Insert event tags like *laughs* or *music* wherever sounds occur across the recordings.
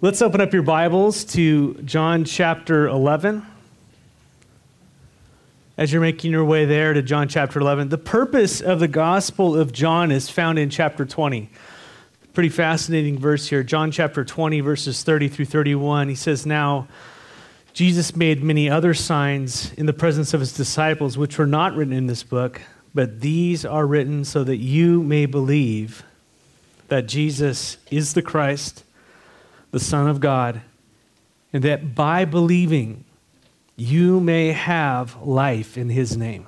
Let's open up your Bibles to John chapter 11. As you're making your way there to John chapter 11, the purpose of the Gospel of John is found in chapter 20. Pretty fascinating verse here. John chapter 20, verses 30 through 31. He says, Now Jesus made many other signs in the presence of his disciples, which were not written in this book, but these are written so that you may believe that Jesus is the Christ the Son of God, and that by believing you may have life in his name.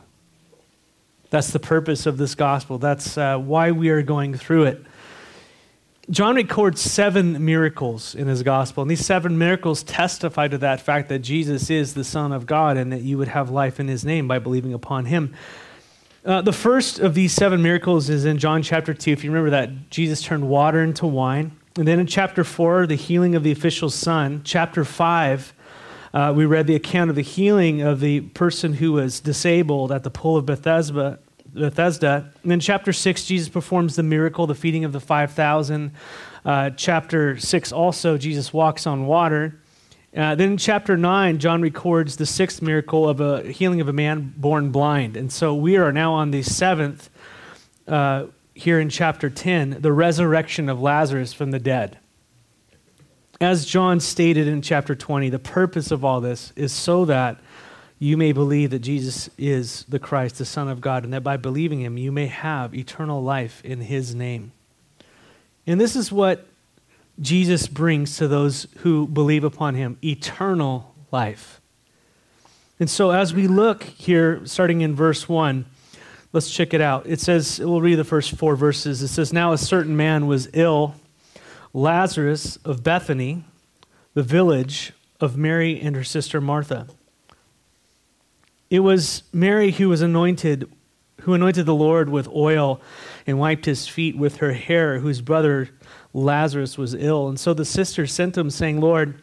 That's the purpose of this gospel. That's uh, why we are going through it. John records seven miracles in his gospel, and these seven miracles testify to that fact that Jesus is the Son of God and that you would have life in his name by believing upon him. Uh, the first of these seven miracles is in John chapter 2. If you remember that, Jesus turned water into wine. And then in chapter 4, the healing of the official's son. Chapter 5, uh, we read the account of the healing of the person who was disabled at the pool of Bethesda. Bethesda. And then chapter 6, Jesus performs the miracle, the feeding of the 5,000. Uh, chapter 6, also, Jesus walks on water. Uh, then in chapter 9, John records the sixth miracle of a healing of a man born blind. And so we are now on the seventh uh, here in chapter 10 the resurrection of Lazarus from the dead. As John stated in chapter 20, the purpose of all this is so that you may believe that Jesus is the Christ, the Son of God, and that by believing him, you may have eternal life in his name. And this is what Jesus brings to those who believe upon him eternal life. And so, as we look here, starting in verse 1, Let's check it out. It says, we'll read the first four verses. It says, Now a certain man was ill, Lazarus of Bethany, the village of Mary and her sister Martha. It was Mary who was anointed, who anointed the Lord with oil and wiped his feet with her hair, whose brother Lazarus was ill. And so the sisters sent him, saying, Lord,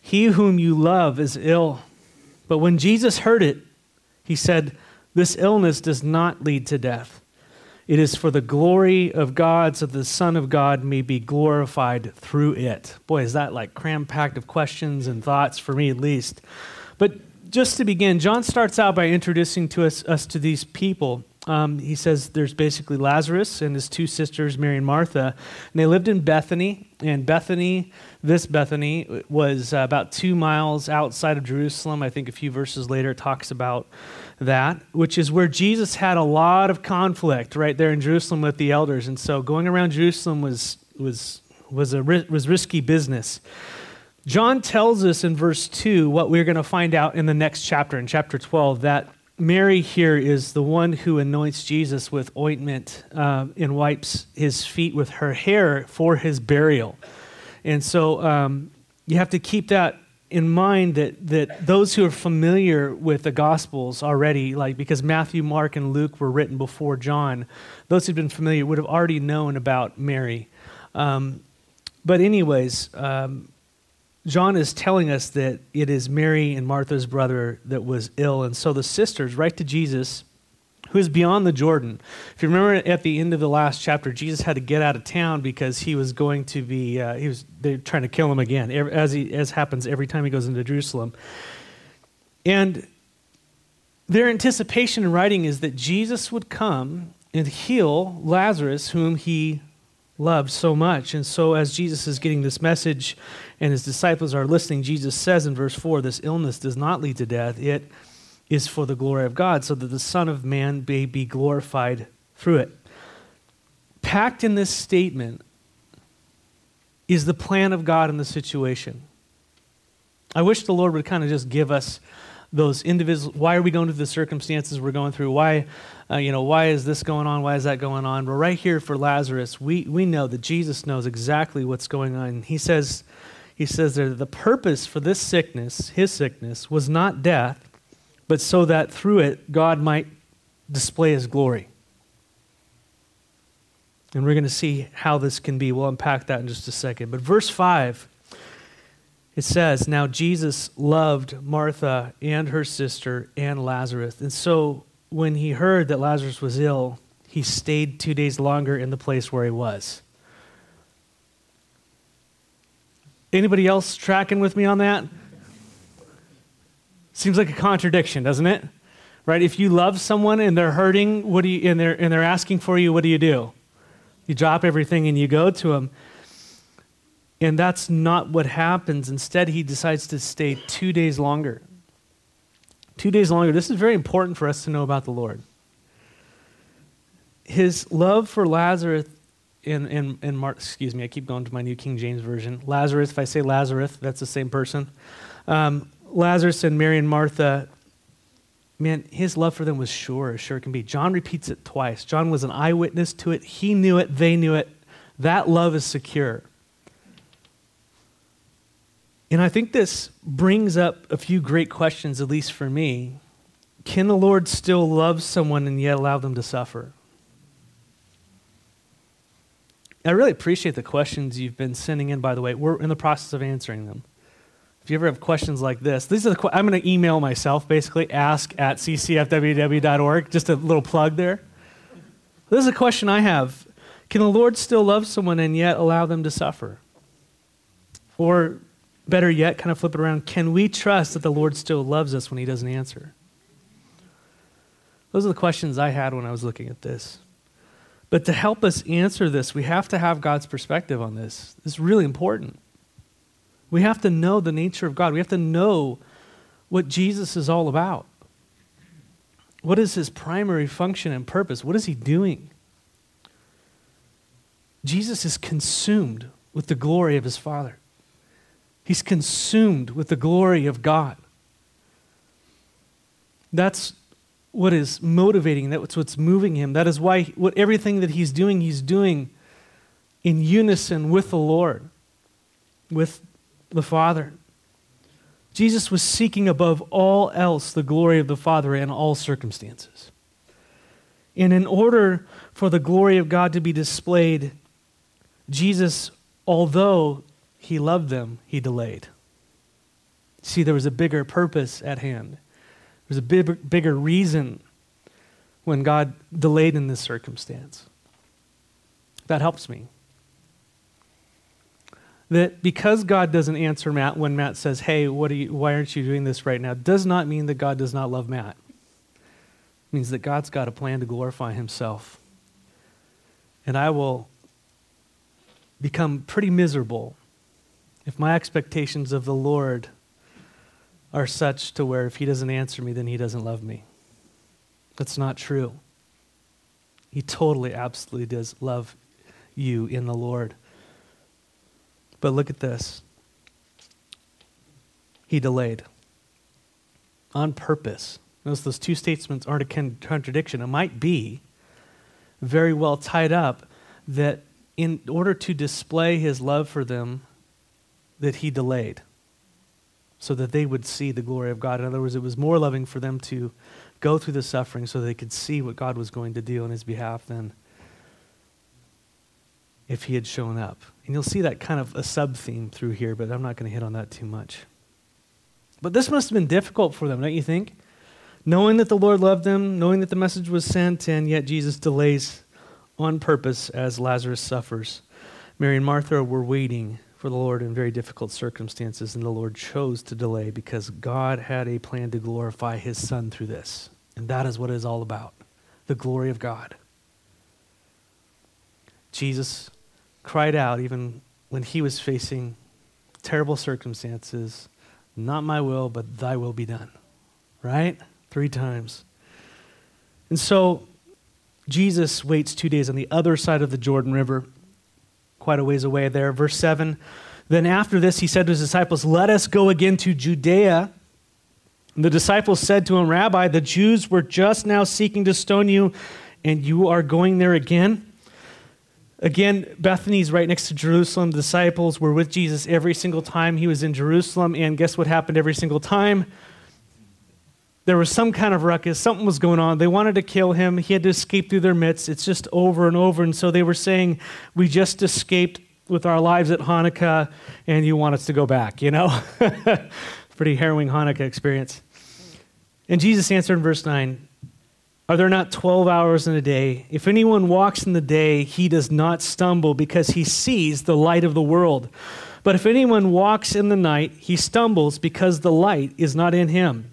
he whom you love is ill. But when Jesus heard it, he said, this illness does not lead to death. It is for the glory of God, so the Son of God may be glorified through it. Boy, is that like cram packed of questions and thoughts for me at least. But just to begin, John starts out by introducing to us, us to these people. Um, he says there's basically Lazarus and his two sisters, Mary and Martha, and they lived in Bethany. And Bethany, this Bethany, was uh, about two miles outside of Jerusalem. I think a few verses later it talks about that, which is where Jesus had a lot of conflict right there in Jerusalem with the elders. And so going around Jerusalem was, was, was, a, was risky business. John tells us in verse 2 what we're going to find out in the next chapter, in chapter 12, that Mary here is the one who anoints Jesus with ointment uh, and wipes his feet with her hair for his burial. And so um, you have to keep that in mind that, that those who are familiar with the Gospels already, like because Matthew, Mark, and Luke were written before John, those who've been familiar would have already known about Mary. Um, but, anyways, um, John is telling us that it is Mary and Martha's brother that was ill. And so the sisters write to Jesus who is beyond the Jordan. If you remember at the end of the last chapter, Jesus had to get out of town because he was going to be, uh, he was, they're trying to kill him again, as, he, as happens every time he goes into Jerusalem. And their anticipation in writing is that Jesus would come and heal Lazarus, whom he loved so much. And so, as Jesus is getting this message and his disciples are listening, Jesus says in verse 4 this illness does not lead to death. It is for the glory of God, so that the Son of Man may be glorified through it. Packed in this statement is the plan of God in the situation. I wish the Lord would kind of just give us those individual why are we going through the circumstances we're going through why uh, you know why is this going on why is that going on but right here for lazarus we, we know that jesus knows exactly what's going on he says he says that the purpose for this sickness his sickness was not death but so that through it, God might display his glory. And we're going to see how this can be. We'll unpack that in just a second. But verse 5, it says, Now Jesus loved Martha and her sister and Lazarus. And so when he heard that Lazarus was ill, he stayed two days longer in the place where he was. Anybody else tracking with me on that? Seems like a contradiction, doesn't it? Right? If you love someone and they're hurting, what do you and they're and they're asking for you, what do you do? You drop everything and you go to them. And that's not what happens. Instead, he decides to stay 2 days longer. 2 days longer. This is very important for us to know about the Lord. His love for Lazarus in, in, in Mark, excuse me, I keep going to my New King James Version. Lazarus, if I say Lazarus, that's the same person. Um, Lazarus and Mary and Martha, man, his love for them was sure as sure can be. John repeats it twice. John was an eyewitness to it. He knew it, they knew it. That love is secure. And I think this brings up a few great questions, at least for me. Can the Lord still love someone and yet allow them to suffer? I really appreciate the questions you've been sending in, by the way. We're in the process of answering them. If you ever have questions like this, these are the I'm going to email myself basically, ask at ccfww.org, just a little plug there. This is a question I have. Can the Lord still love someone and yet allow them to suffer? Or better yet, kind of flip it around, can we trust that the Lord still loves us when he doesn't answer? Those are the questions I had when I was looking at this. But to help us answer this, we have to have God's perspective on this. It's really important. We have to know the nature of God. We have to know what Jesus is all about. What is his primary function and purpose? What is he doing? Jesus is consumed with the glory of his Father. He's consumed with the glory of God. That's what is motivating, that's what's moving him. That is why what, everything that he's doing, he's doing in unison with the Lord, with the Father. Jesus was seeking above all else the glory of the Father in all circumstances. And in order for the glory of God to be displayed, Jesus, although he loved them, he delayed. See, there was a bigger purpose at hand. There's a big, bigger reason when God delayed in this circumstance. That helps me. That because God doesn't answer Matt when Matt says, Hey, what are you, why aren't you doing this right now? does not mean that God does not love Matt. It means that God's got a plan to glorify himself. And I will become pretty miserable if my expectations of the Lord are such to where if he doesn't answer me, then he doesn't love me. That's not true. He totally, absolutely does love you in the Lord. But look at this. He delayed on purpose. Notice those two statements aren't a contradiction. It might be very well tied up that in order to display his love for them, that he delayed so that they would see the glory of God. In other words, it was more loving for them to go through the suffering so they could see what God was going to do on his behalf than if he had shown up. And you'll see that kind of a sub theme through here, but I'm not going to hit on that too much. But this must have been difficult for them, don't you think? Knowing that the Lord loved them, knowing that the message was sent, and yet Jesus delays on purpose as Lazarus suffers. Mary and Martha were waiting for the Lord in very difficult circumstances, and the Lord chose to delay because God had a plan to glorify his Son through this. And that is what it is all about the glory of God. Jesus cried out even when he was facing terrible circumstances Not my will, but thy will be done. Right? Three times. And so Jesus waits two days on the other side of the Jordan River quite a ways away there. Verse 7 Then after this, he said to his disciples, Let us go again to Judea. And the disciples said to him, Rabbi, the Jews were just now seeking to stone you, and you are going there again? Again, Bethany's right next to Jerusalem. The disciples were with Jesus every single time he was in Jerusalem. And guess what happened every single time? There was some kind of ruckus. Something was going on. They wanted to kill him. He had to escape through their midst. It's just over and over. And so they were saying, We just escaped with our lives at Hanukkah, and you want us to go back, you know? *laughs* Pretty harrowing Hanukkah experience. And Jesus answered in verse 9 Are there not 12 hours in a day? If anyone walks in the day, he does not stumble because he sees the light of the world. But if anyone walks in the night, he stumbles because the light is not in him.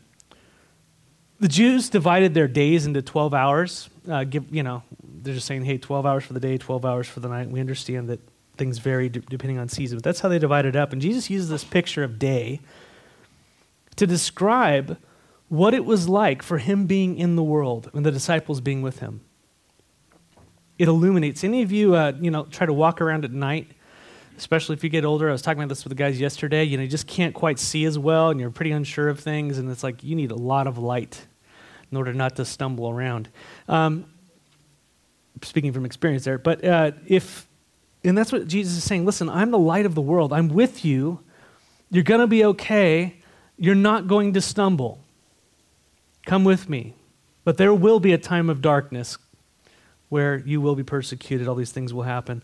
The Jews divided their days into 12 hours. Uh, give, you know, they're just saying, hey, 12 hours for the day, 12 hours for the night. We understand that things vary d- depending on season, but that's how they divided it up. And Jesus uses this picture of day to describe what it was like for him being in the world and the disciples being with him. It illuminates. Any of you, uh, you know, try to walk around at night, especially if you get older. I was talking about this with the guys yesterday. You know, you just can't quite see as well, and you're pretty unsure of things, and it's like you need a lot of light in order not to stumble around. Um, speaking from experience there, but uh, if, and that's what Jesus is saying. Listen, I'm the light of the world. I'm with you. You're going to be okay. You're not going to stumble. Come with me. But there will be a time of darkness where you will be persecuted. All these things will happen.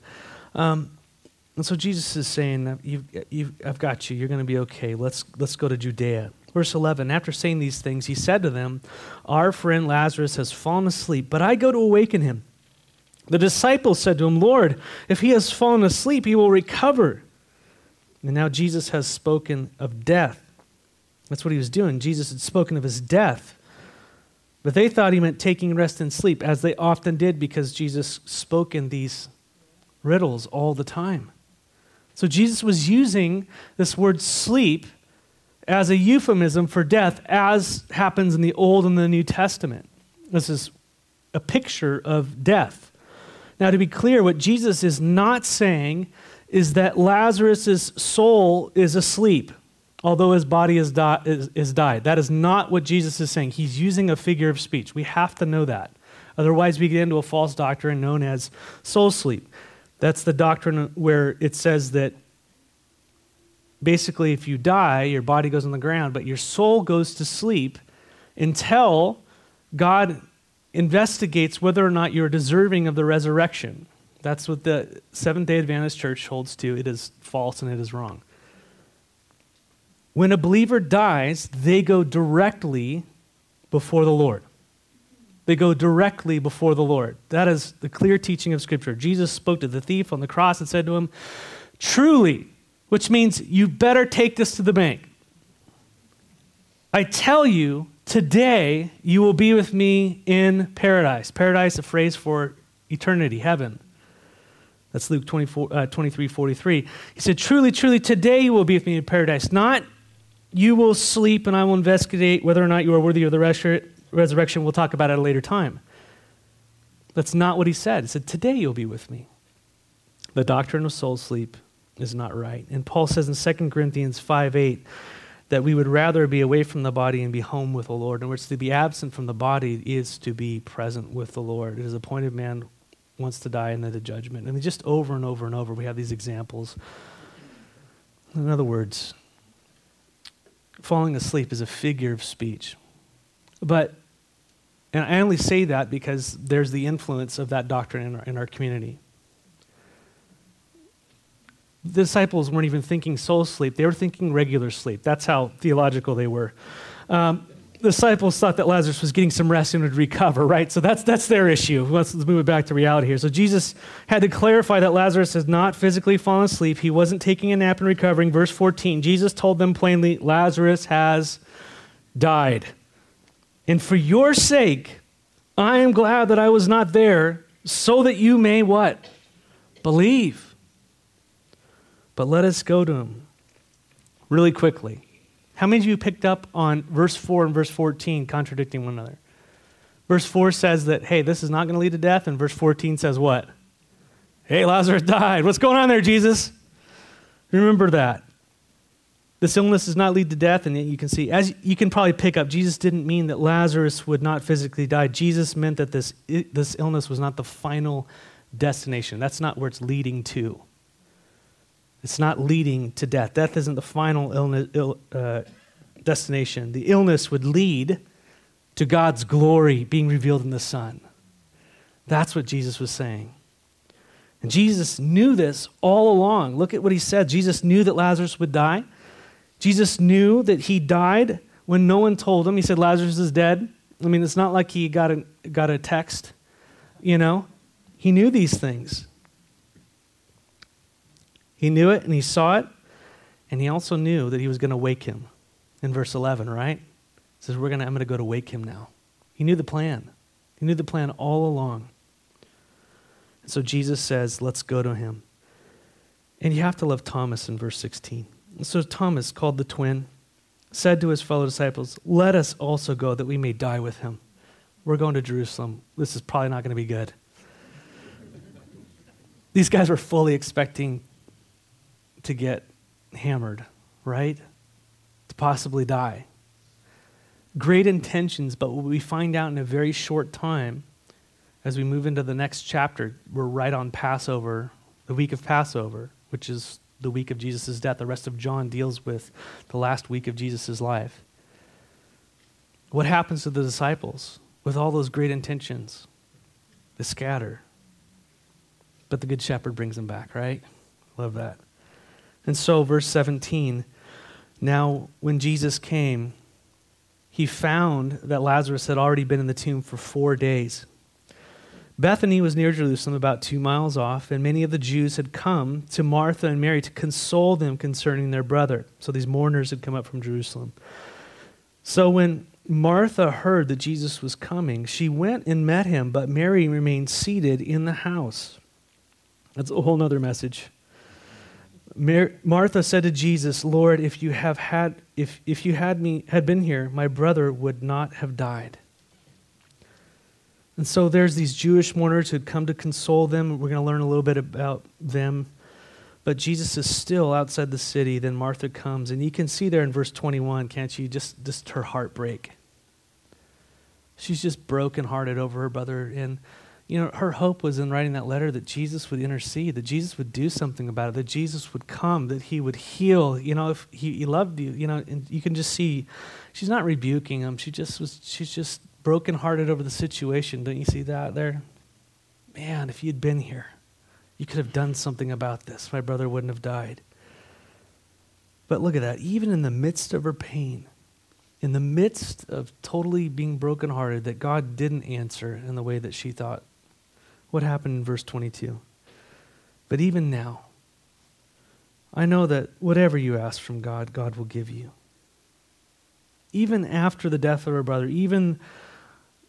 Um, and so Jesus is saying, you've, you've, I've got you. You're going to be okay. Let's, let's go to Judea. Verse 11 After saying these things, he said to them, Our friend Lazarus has fallen asleep, but I go to awaken him. The disciples said to him, Lord, if he has fallen asleep, he will recover. And now Jesus has spoken of death. That's what he was doing. Jesus had spoken of his death. But they thought he meant taking rest and sleep, as they often did because Jesus spoke in these riddles all the time. So Jesus was using this word sleep as a euphemism for death, as happens in the Old and the New Testament. This is a picture of death. Now, to be clear, what Jesus is not saying is that Lazarus' soul is asleep although his body is, di- is, is died. That is not what Jesus is saying. He's using a figure of speech. We have to know that. Otherwise, we get into a false doctrine known as soul sleep. That's the doctrine where it says that basically, if you die, your body goes on the ground, but your soul goes to sleep until God investigates whether or not you're deserving of the resurrection. That's what the Seventh day Adventist Church holds to. It is false and it is wrong. When a believer dies, they go directly before the Lord. They go directly before the Lord. That is the clear teaching of Scripture. Jesus spoke to the thief on the cross and said to him, Truly, which means you better take this to the bank. I tell you, today you will be with me in paradise. Paradise, a phrase for eternity, heaven. That's Luke 24, uh, 23, 43. He said, Truly, truly, today you will be with me in paradise. Not you will sleep, and I will investigate whether or not you are worthy of the resurrection. We'll talk about at a later time. That's not what he said. He said, Today you'll be with me. The doctrine of soul sleep is not right. And Paul says in 2 Corinthians 5 8 that we would rather be away from the body and be home with the Lord. In which to be absent from the body is to be present with the Lord. It is appointed man wants to die and then the judgment. And just over and over and over, we have these examples. In other words, falling asleep is a figure of speech. But, and I only say that because there's the influence of that doctrine in our, in our community. The disciples weren't even thinking soul sleep, they were thinking regular sleep. That's how theological they were. Um, the disciples thought that Lazarus was getting some rest and would recover, right? So that's, that's their issue. Let's, let's move it back to reality here. So Jesus had to clarify that Lazarus has not physically fallen asleep. He wasn't taking a nap and recovering. Verse 14, Jesus told them plainly, Lazarus has died. And for your sake, I am glad that I was not there, so that you may what? Believe. But let us go to him really quickly. How many of you picked up on verse 4 and verse 14 contradicting one another? Verse 4 says that, hey, this is not going to lead to death. And verse 14 says what? Hey, Lazarus died. What's going on there, Jesus? Remember that. This illness does not lead to death, and you can see, as you can probably pick up, Jesus didn't mean that Lazarus would not physically die. Jesus meant that this, this illness was not the final destination. That's not where it's leading to. It's not leading to death. Death isn't the final illness, Ill, uh, destination. The illness would lead to God's glory being revealed in the Son. That's what Jesus was saying. And Jesus knew this all along. Look at what he said. Jesus knew that Lazarus would die. Jesus knew that he died when no one told him. He said, Lazarus is dead. I mean, it's not like he got a, got a text, you know? He knew these things. He knew it and he saw it. And he also knew that he was going to wake him in verse 11, right? He says, We're gonna, I'm going to go to wake him now. He knew the plan. He knew the plan all along. And so Jesus says, Let's go to him. And you have to love Thomas in verse 16. So Thomas, called the twin, said to his fellow disciples, Let us also go that we may die with him. We're going to Jerusalem. This is probably not going to be good. These guys were fully expecting to get hammered, right? To possibly die. Great intentions, but what we find out in a very short time, as we move into the next chapter, we're right on Passover, the week of Passover, which is the week of Jesus' death. The rest of John deals with the last week of Jesus' life. What happens to the disciples with all those great intentions? They scatter. But the Good Shepherd brings them back, right? Love that. And so, verse 17 now, when Jesus came, he found that Lazarus had already been in the tomb for four days. Bethany was near Jerusalem, about two miles off, and many of the Jews had come to Martha and Mary to console them concerning their brother. So these mourners had come up from Jerusalem. So when Martha heard that Jesus was coming, she went and met him, but Mary remained seated in the house. That's a whole other message. Mar- Martha said to Jesus, Lord, if you have had if, if you had me had been here, my brother would not have died. And so there's these Jewish mourners who'd come to console them. We're going to learn a little bit about them. But Jesus is still outside the city. Then Martha comes. And you can see there in verse 21, can't you? Just, just her heartbreak. She's just brokenhearted over her brother. And you know, her hope was in writing that letter that Jesus would intercede, that Jesus would do something about it, that Jesus would come, that he would heal. You know, if he, he loved you, you know, and you can just see she's not rebuking him. She just was, she's just brokenhearted over the situation. Don't you see that there? Man, if you'd been here, you could have done something about this. My brother wouldn't have died. But look at that. Even in the midst of her pain, in the midst of totally being brokenhearted, that God didn't answer in the way that she thought what happened in verse 22. But even now, I know that whatever you ask from God, God will give you. Even after the death of her brother, even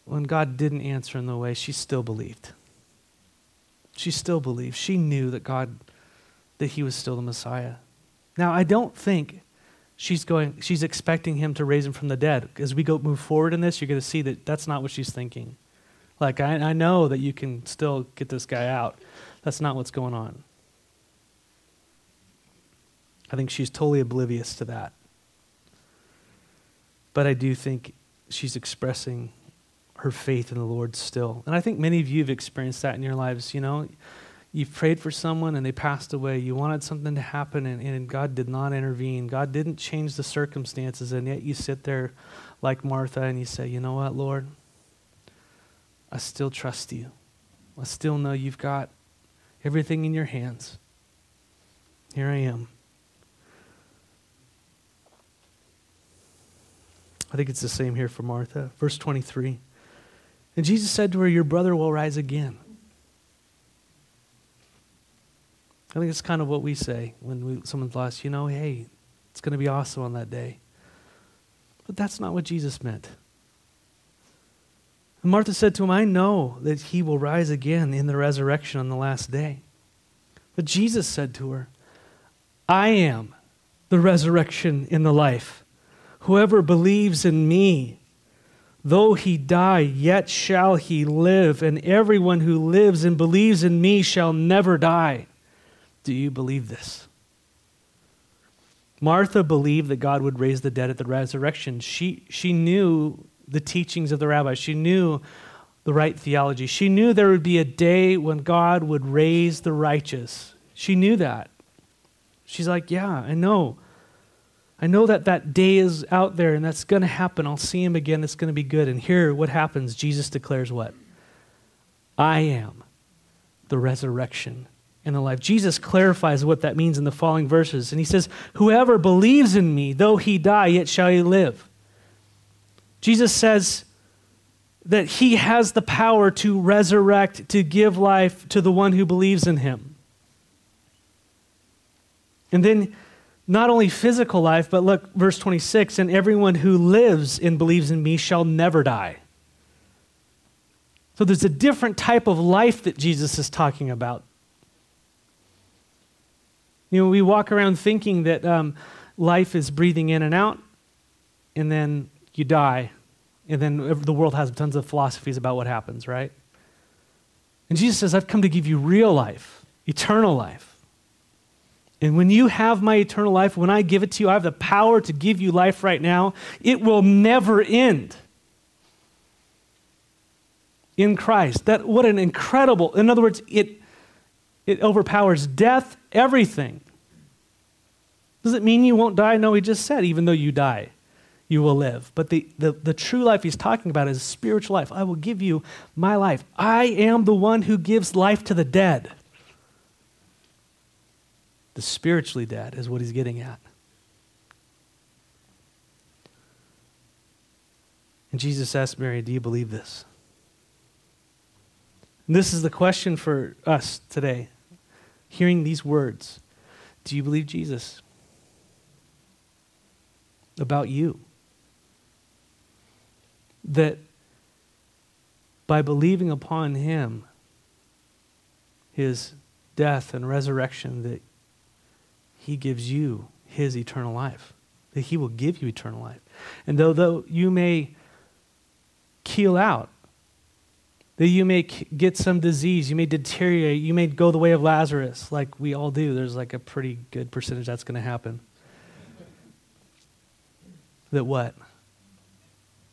when God didn't answer in the way, she still believed. She still believed. She knew that God, that He was still the Messiah. Now, I don't think she's going, she's expecting Him to raise Him from the dead. As we go move forward in this, you're going to see that that's not what she's thinking. Like, I, I know that you can still get this guy out. That's not what's going on. I think she's totally oblivious to that. But I do think she's expressing her faith in the Lord still. And I think many of you have experienced that in your lives. You know, you've prayed for someone and they passed away. You wanted something to happen and, and God did not intervene. God didn't change the circumstances. And yet you sit there like Martha and you say, you know what, Lord? I still trust you. I still know you've got everything in your hands. Here I am. I think it's the same here for Martha. Verse 23. And Jesus said to her, Your brother will rise again. I think it's kind of what we say when we, someone's lost. You know, hey, it's going to be awesome on that day. But that's not what Jesus meant. And Martha said to him, I know that he will rise again in the resurrection on the last day. But Jesus said to her, I am the resurrection and the life. Whoever believes in me, though he die, yet shall he live, and everyone who lives and believes in me shall never die. Do you believe this? Martha believed that God would raise the dead at the resurrection. She, she knew the teachings of the rabbis. She knew the right theology. She knew there would be a day when God would raise the righteous. She knew that. She's like, Yeah, I know. I know that that day is out there and that's going to happen. I'll see him again. It's going to be good. And here, what happens? Jesus declares what? I am the resurrection and the life. Jesus clarifies what that means in the following verses. And he says, Whoever believes in me, though he die, yet shall he live. Jesus says that he has the power to resurrect, to give life to the one who believes in him. And then not only physical life, but look, verse 26 and everyone who lives and believes in me shall never die. So there's a different type of life that Jesus is talking about. You know, we walk around thinking that um, life is breathing in and out, and then you die, and then the world has tons of philosophies about what happens, right? And Jesus says, I've come to give you real life, eternal life. And when you have my eternal life, when I give it to you, I have the power to give you life right now. It will never end in Christ. That what an incredible. In other words, it it overpowers death, everything. Does it mean you won't die? No, he just said, even though you die, you will live. But the, the, the true life he's talking about is spiritual life. I will give you my life. I am the one who gives life to the dead. The spiritually dead is what he's getting at. And Jesus asked Mary, Do you believe this? And this is the question for us today. Hearing these words Do you believe Jesus? About you. That by believing upon him, his death and resurrection, that he gives you his eternal life, that he will give you eternal life. And though, though you may keel out, that you may get some disease, you may deteriorate, you may go the way of Lazarus, like we all do. There's like a pretty good percentage that's going to happen. That what?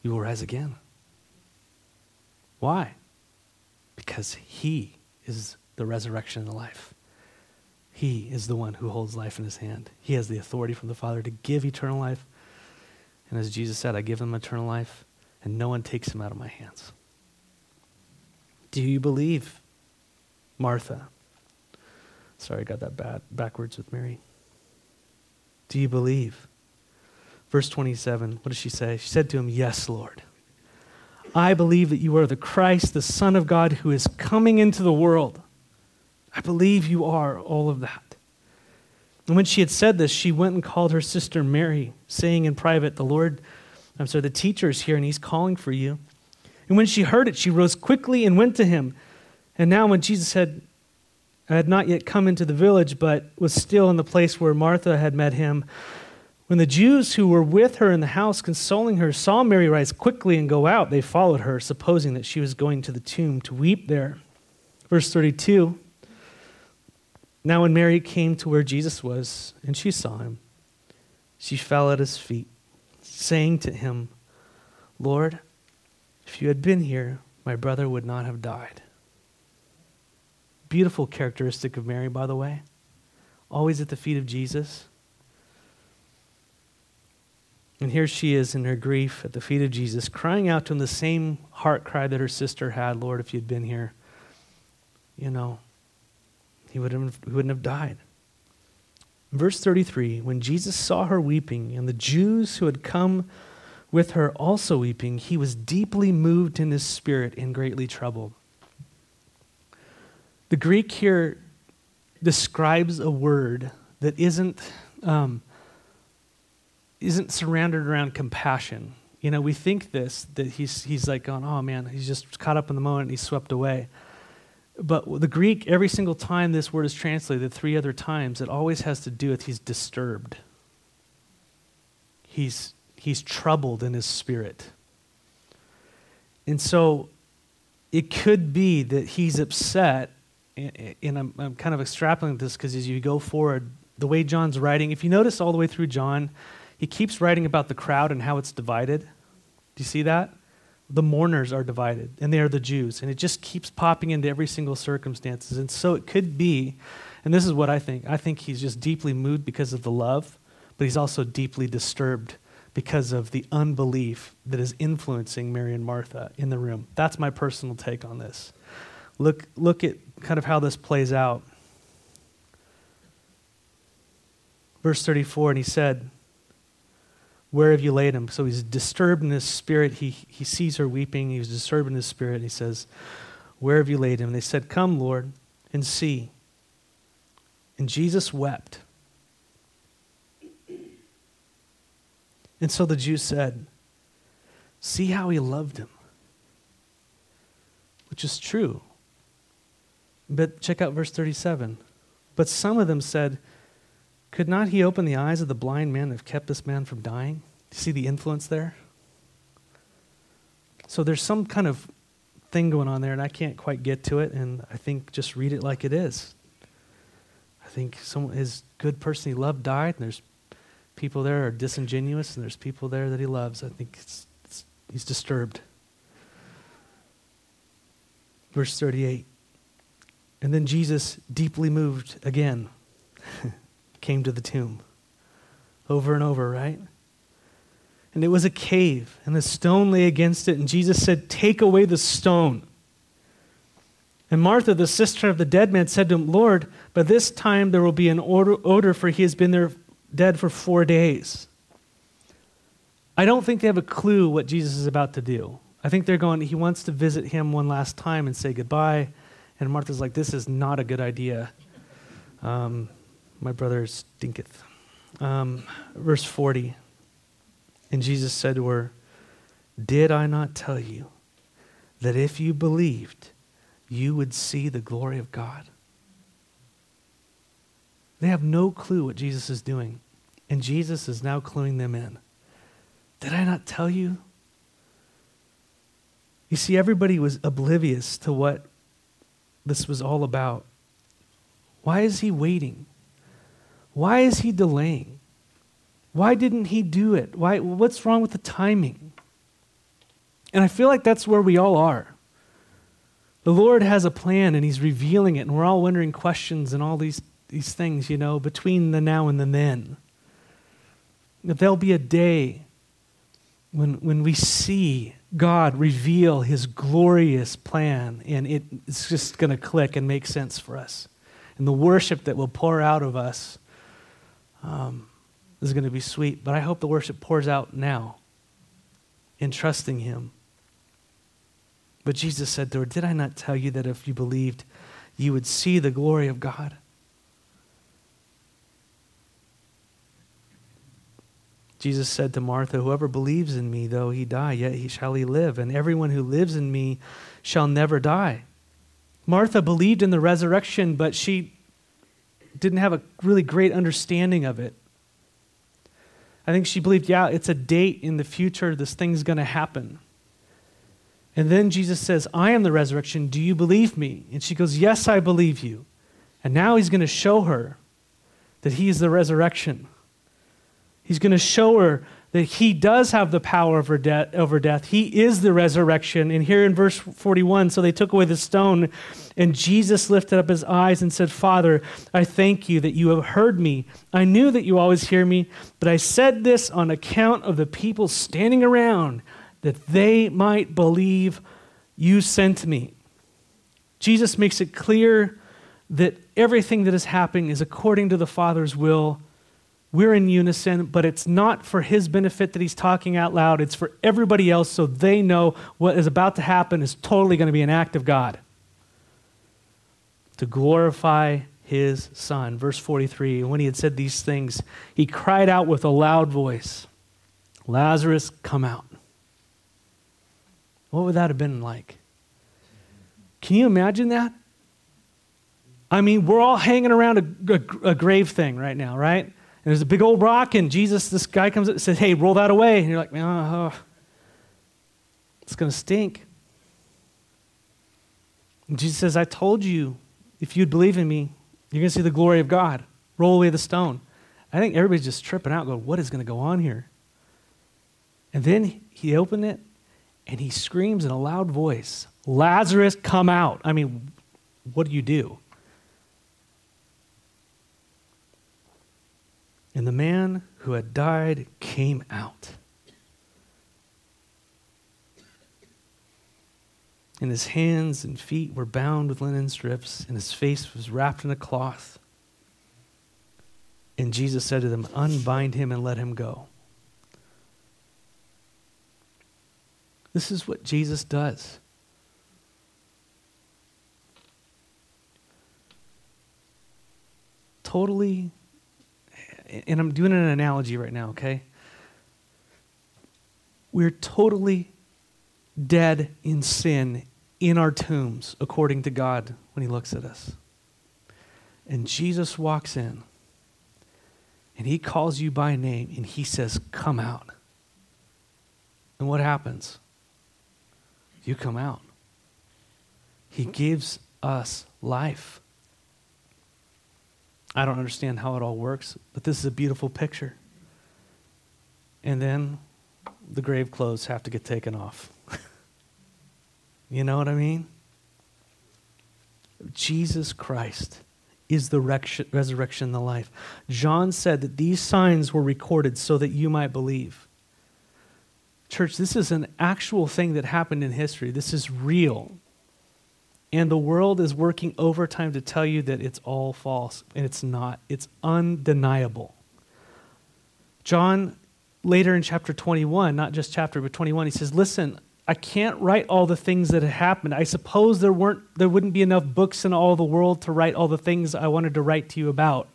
You will rise again. Why? Because He is the resurrection and the life. He is the one who holds life in his hand. He has the authority from the Father to give eternal life. And as Jesus said, I give them eternal life, and no one takes him out of my hands. Do you believe, Martha? Sorry, I got that bad backwards with Mary. Do you believe? Verse 27, what does she say? She said to him, Yes, Lord. I believe that you are the Christ, the Son of God, who is coming into the world. I believe you are all of that. And when she had said this, she went and called her sister Mary, saying in private, The Lord, I'm sorry, the teacher is here and he's calling for you. And when she heard it, she rose quickly and went to him. And now, when Jesus had, had not yet come into the village, but was still in the place where Martha had met him, when the Jews who were with her in the house consoling her saw Mary rise quickly and go out, they followed her, supposing that she was going to the tomb to weep there. Verse 32 Now, when Mary came to where Jesus was, and she saw him, she fell at his feet, saying to him, Lord, if you had been here, my brother would not have died. Beautiful characteristic of Mary, by the way. Always at the feet of Jesus. And here she is in her grief at the feet of Jesus, crying out to him the same heart cry that her sister had Lord, if you'd been here, you know, he wouldn't have, he wouldn't have died. Verse 33 When Jesus saw her weeping, and the Jews who had come with her also weeping, he was deeply moved in his spirit and greatly troubled. The Greek here describes a word that isn't, um, isn't surrounded around compassion. You know, we think this, that he's, he's like going, oh man, he's just caught up in the moment and he's swept away. But the Greek, every single time this word is translated, three other times, it always has to do with he's disturbed. He's he's troubled in his spirit. And so it could be that he's upset, and I'm, I'm kind of extrapolating this because as you go forward, the way John's writing, if you notice all the way through John, he keeps writing about the crowd and how it's divided. Do you see that? The mourners are divided, and they are the Jews. And it just keeps popping into every single circumstances. And so it could be, and this is what I think I think he's just deeply moved because of the love, but he's also deeply disturbed because of the unbelief that is influencing Mary and Martha in the room. That's my personal take on this. Look, look at kind of how this plays out. Verse 34, and he said, Where have you laid him? So he's disturbed in his spirit. He, he sees her weeping. He was disturbed in his spirit. And he says, Where have you laid him? And they said, Come, Lord, and see. And Jesus wept. And so the Jews said, See how he loved him. Which is true. But check out verse 37. But some of them said, Could not he open the eyes of the blind man that have kept this man from dying? Do You see the influence there? So there's some kind of thing going on there, and I can't quite get to it, and I think just read it like it is. I think someone, his good person he loved died, and there's people there are disingenuous, and there's people there that he loves. I think it's, it's, he's disturbed. Verse 38. And then Jesus, deeply moved again, *laughs* came to the tomb. Over and over, right? And it was a cave, and the stone lay against it. And Jesus said, Take away the stone. And Martha, the sister of the dead man, said to him, Lord, by this time there will be an odor, for he has been there dead for four days. I don't think they have a clue what Jesus is about to do. I think they're going, he wants to visit him one last time and say goodbye. And Martha's like, this is not a good idea. Um, my brother stinketh. Um, verse 40. And Jesus said to her, Did I not tell you that if you believed, you would see the glory of God? They have no clue what Jesus is doing. And Jesus is now cluing them in. Did I not tell you? You see, everybody was oblivious to what this was all about. Why is he waiting? Why is he delaying? Why didn't he do it? Why, what's wrong with the timing? And I feel like that's where we all are. The Lord has a plan and he's revealing it, and we're all wondering questions and all these, these things, you know, between the now and the then. That there'll be a day when, when we see God reveal his glorious plan, and it, it's just going to click and make sense for us. And the worship that will pour out of us um, this is going to be sweet. But I hope the worship pours out now in trusting him. But Jesus said to her, Did I not tell you that if you believed, you would see the glory of God? Jesus said to Martha, Whoever believes in me, though he die, yet he shall he live, and everyone who lives in me shall never die. Martha believed in the resurrection, but she didn't have a really great understanding of it. I think she believed, yeah, it's a date in the future, this thing's going to happen. And then Jesus says, I am the resurrection. Do you believe me? And she goes, Yes, I believe you. And now he's going to show her that he is the resurrection. He's going to show her that he does have the power over, de- over death. He is the resurrection. And here in verse 41, so they took away the stone, and Jesus lifted up his eyes and said, Father, I thank you that you have heard me. I knew that you always hear me, but I said this on account of the people standing around, that they might believe you sent me. Jesus makes it clear that everything that is happening is according to the Father's will we're in unison, but it's not for his benefit that he's talking out loud. It's for everybody else so they know what is about to happen is totally going to be an act of God to glorify his son. Verse 43 when he had said these things, he cried out with a loud voice, Lazarus, come out. What would that have been like? Can you imagine that? I mean, we're all hanging around a, a, a grave thing right now, right? And there's a big old rock, and Jesus, this guy comes up and says, Hey, roll that away. And you're like, oh, it's going to stink. And Jesus says, I told you, if you'd believe in me, you're going to see the glory of God. Roll away the stone. I think everybody's just tripping out, going, What is going to go on here? And then he opened it, and he screams in a loud voice, Lazarus, come out. I mean, what do you do? And the man who had died came out. And his hands and feet were bound with linen strips, and his face was wrapped in a cloth. And Jesus said to them, Unbind him and let him go. This is what Jesus does. Totally and I'm doing an analogy right now, okay? We're totally dead in sin in our tombs, according to God, when He looks at us. And Jesus walks in and He calls you by name and He says, Come out. And what happens? You come out. He gives us life. I don't understand how it all works, but this is a beautiful picture. And then the grave clothes have to get taken off. *laughs* you know what I mean? Jesus Christ is the resurrection and the life. John said that these signs were recorded so that you might believe. Church, this is an actual thing that happened in history. This is real. And the world is working overtime to tell you that it's all false, and it's not. It's undeniable. John, later in chapter 21, not just chapter, but 21, he says, Listen, I can't write all the things that have happened. I suppose there, weren't, there wouldn't be enough books in all the world to write all the things I wanted to write to you about.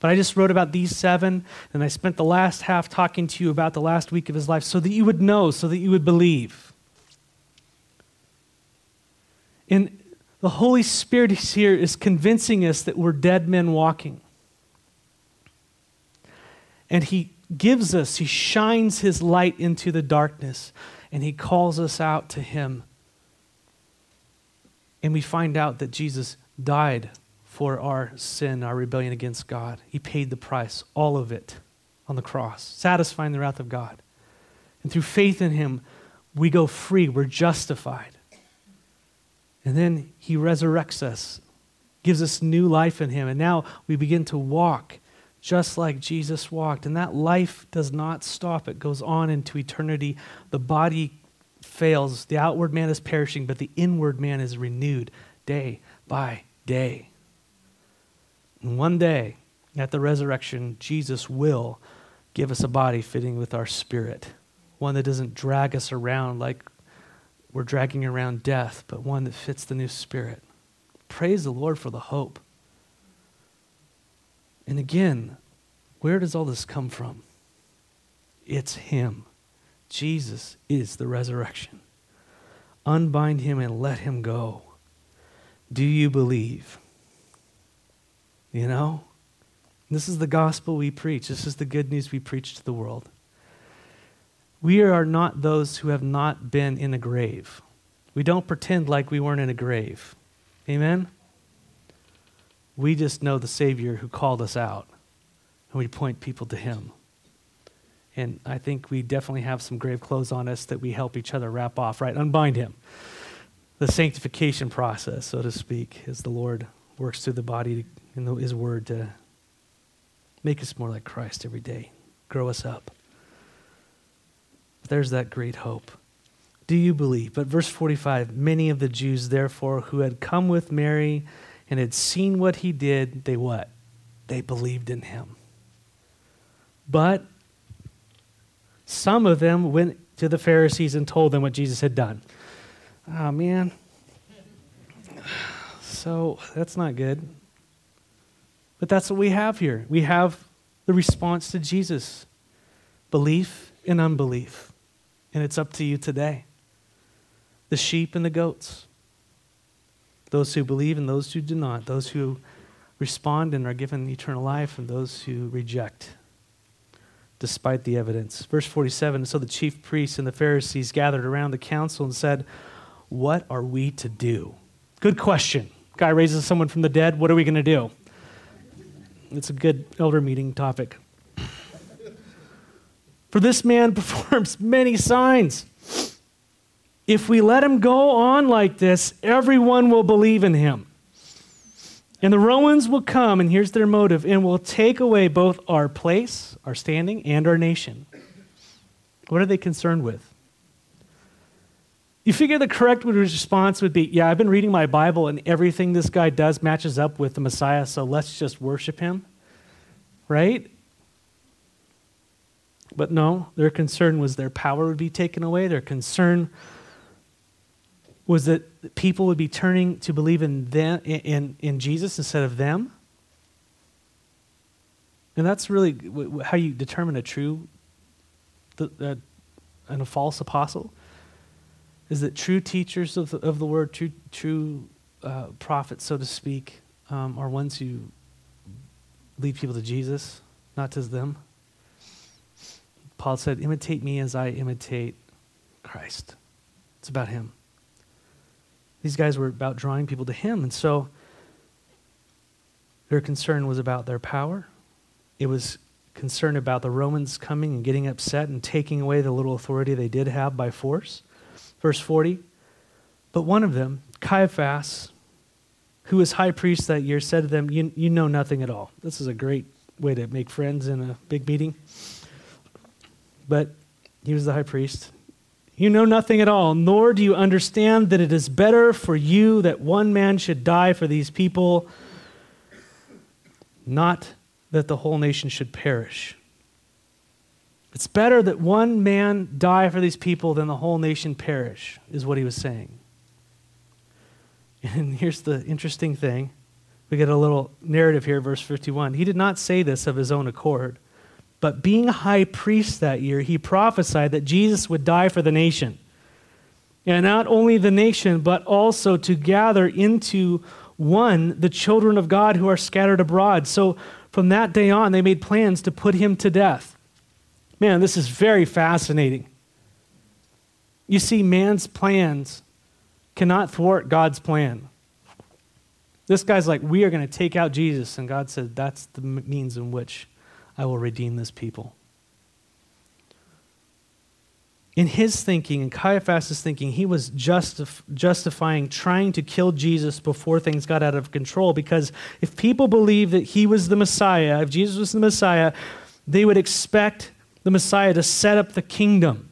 But I just wrote about these seven, and I spent the last half talking to you about the last week of his life so that you would know, so that you would believe. And the Holy Spirit is here is convincing us that we're dead men walking. And he gives us, he shines his light into the darkness, and he calls us out to him. And we find out that Jesus died for our sin, our rebellion against God. He paid the price, all of it, on the cross, satisfying the wrath of God. And through faith in him, we go free, we're justified. And then he resurrects us, gives us new life in him. And now we begin to walk just like Jesus walked. And that life does not stop, it goes on into eternity. The body fails, the outward man is perishing, but the inward man is renewed day by day. And one day, at the resurrection, Jesus will give us a body fitting with our spirit, one that doesn't drag us around like we're dragging around death, but one that fits the new spirit. Praise the Lord for the hope. And again, where does all this come from? It's Him. Jesus is the resurrection. Unbind Him and let Him go. Do you believe? You know? This is the gospel we preach. This is the good news we preach to the world. We are not those who have not been in a grave. We don't pretend like we weren't in a grave. Amen? We just know the Savior who called us out, and we point people to Him. And I think we definitely have some grave clothes on us that we help each other wrap off, right? Unbind Him. The sanctification process, so to speak, as the Lord works through the body in His Word to make us more like Christ every day, grow us up. There's that great hope. Do you believe? But verse 45 many of the Jews, therefore, who had come with Mary and had seen what he did, they what? They believed in him. But some of them went to the Pharisees and told them what Jesus had done. Oh, man. So that's not good. But that's what we have here. We have the response to Jesus belief and unbelief. And it's up to you today. The sheep and the goats. Those who believe and those who do not. Those who respond and are given eternal life and those who reject despite the evidence. Verse 47 So the chief priests and the Pharisees gathered around the council and said, What are we to do? Good question. Guy raises someone from the dead. What are we going to do? It's a good elder meeting topic. For this man *laughs* performs many signs. If we let him go on like this, everyone will believe in him. And the Romans will come, and here's their motive, and will take away both our place, our standing, and our nation. What are they concerned with? You figure the correct response would be Yeah, I've been reading my Bible, and everything this guy does matches up with the Messiah, so let's just worship him. Right? But no, their concern was their power would be taken away. Their concern was that people would be turning to believe in them in, in Jesus instead of them. And that's really how you determine a true, a, and a false apostle is that true teachers of the, of the word, true, true uh, prophets, so to speak, um, are ones who lead people to Jesus, not to them. Paul said, Imitate me as I imitate Christ. It's about him. These guys were about drawing people to him. And so their concern was about their power. It was concern about the Romans coming and getting upset and taking away the little authority they did have by force. Verse 40. But one of them, Caiaphas, who was high priest that year, said to them, You, you know nothing at all. This is a great way to make friends in a big meeting. But he was the high priest. You know nothing at all, nor do you understand that it is better for you that one man should die for these people, not that the whole nation should perish. It's better that one man die for these people than the whole nation perish, is what he was saying. And here's the interesting thing we get a little narrative here, verse 51. He did not say this of his own accord, but being high priest that year, he prophesied that Jesus would die for the nation. And not only the nation, but also to gather into one the children of God who are scattered abroad. So from that day on, they made plans to put him to death. Man, this is very fascinating. You see, man's plans cannot thwart God's plan. This guy's like, we are going to take out Jesus. And God said, that's the means in which I will redeem this people. In his thinking, in Caiaphas' thinking, he was justif- justifying trying to kill Jesus before things got out of control because if people believed that he was the Messiah, if Jesus was the Messiah, they would expect the Messiah to set up the kingdom.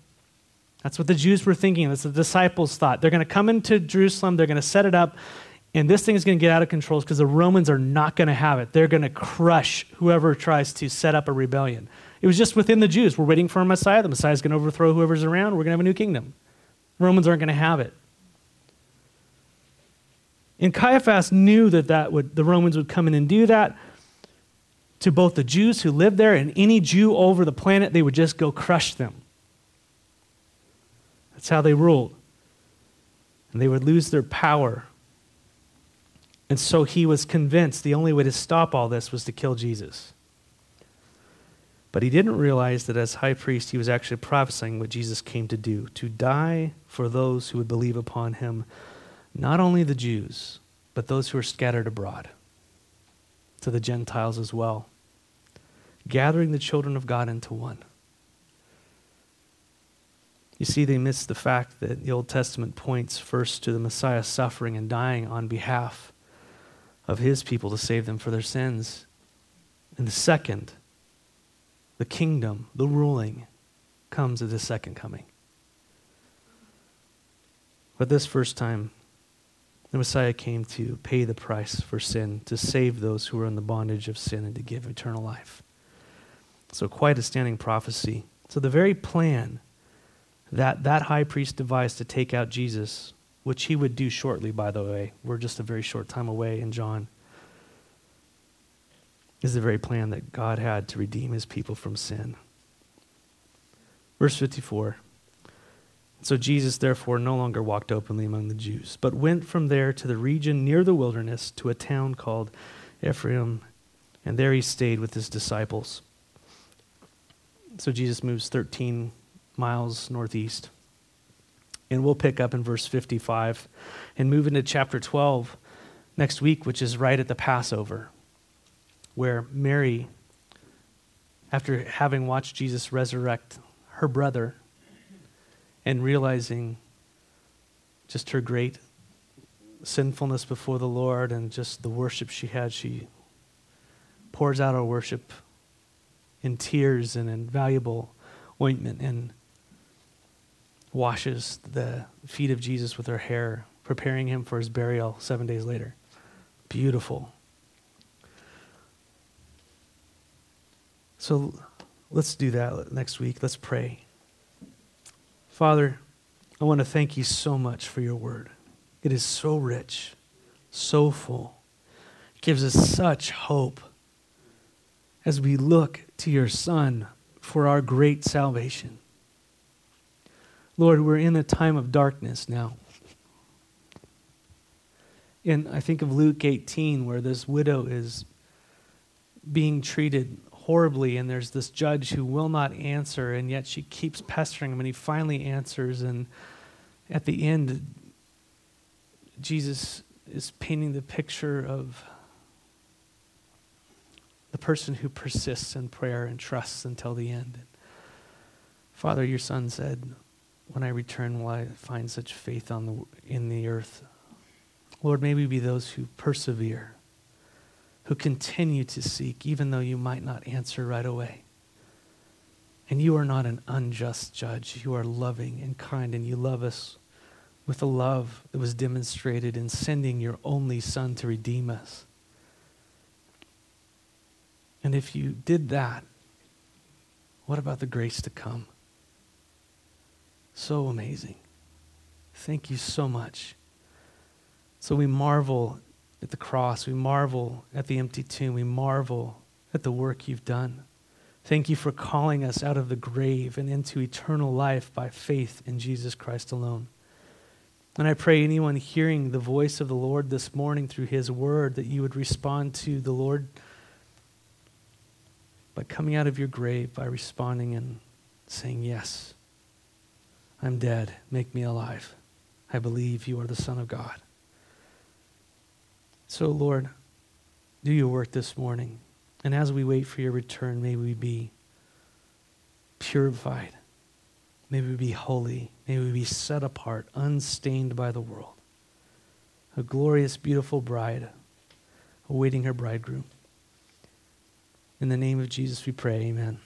That's what the Jews were thinking. That's what the disciples thought. They're going to come into Jerusalem, they're going to set it up, and this thing is going to get out of control because the Romans are not going to have it. They're going to crush whoever tries to set up a rebellion. It was just within the Jews. We're waiting for a Messiah. The Messiah is going to overthrow whoever's around. We're going to have a new kingdom. Romans aren't going to have it. And Caiaphas knew that, that would, the Romans would come in and do that to both the Jews who lived there and any Jew over the planet. They would just go crush them. That's how they ruled. And they would lose their power. And so he was convinced the only way to stop all this was to kill Jesus. But he didn't realize that as high priest, he was actually prophesying what Jesus came to do to die for those who would believe upon him, not only the Jews, but those who are scattered abroad, to the Gentiles as well, gathering the children of God into one. You see, they miss the fact that the Old Testament points first to the Messiah suffering and dying on behalf of his people to save them for their sins. And the second, the kingdom, the ruling, comes at the second coming. But this first time, the Messiah came to pay the price for sin, to save those who were in the bondage of sin, and to give eternal life. So, quite a standing prophecy. So, the very plan that that high priest devised to take out Jesus, which he would do shortly, by the way. We're just a very short time away in John. Is the very plan that God had to redeem his people from sin. Verse 54. So Jesus, therefore, no longer walked openly among the Jews, but went from there to the region near the wilderness to a town called Ephraim, and there he stayed with his disciples. So Jesus moves 13 miles northeast. And we'll pick up in verse 55 and move into chapter 12 next week, which is right at the Passover, where Mary, after having watched Jesus resurrect her brother and realizing just her great sinfulness before the Lord and just the worship she had, she pours out her worship in tears and in valuable ointment. And washes the feet of Jesus with her hair, preparing him for his burial seven days later. Beautiful. So let's do that next week. Let's pray. Father, I want to thank you so much for your word. It is so rich, so full. It gives us such hope as we look to your Son for our great salvation. Lord, we're in a time of darkness now. And I think of Luke 18, where this widow is being treated horribly, and there's this judge who will not answer, and yet she keeps pestering him, and he finally answers. And at the end, Jesus is painting the picture of the person who persists in prayer and trusts until the end. Father, your son said, When I return, will I find such faith on the, in the earth? Lord, may we be those who persevere, who continue to seek, even though you might not answer right away. And you are not an unjust judge. You are loving and kind, and you love us with a love that was demonstrated in sending your only Son to redeem us. And if you did that, what about the grace to come? So amazing. Thank you so much. So we marvel at the cross. We marvel at the empty tomb. We marvel at the work you've done. Thank you for calling us out of the grave and into eternal life by faith in Jesus Christ alone. And I pray anyone hearing the voice of the Lord this morning through his word that you would respond to the Lord by coming out of your grave, by responding and saying, Yes, I'm dead. Make me alive. I believe you are the Son of God. So, Lord, do your work this morning. And as we wait for your return, may we be purified May we be holy. May we be set apart, unstained by the world. A glorious, beautiful bride awaiting her bridegroom. In the name of Jesus, we pray. Amen.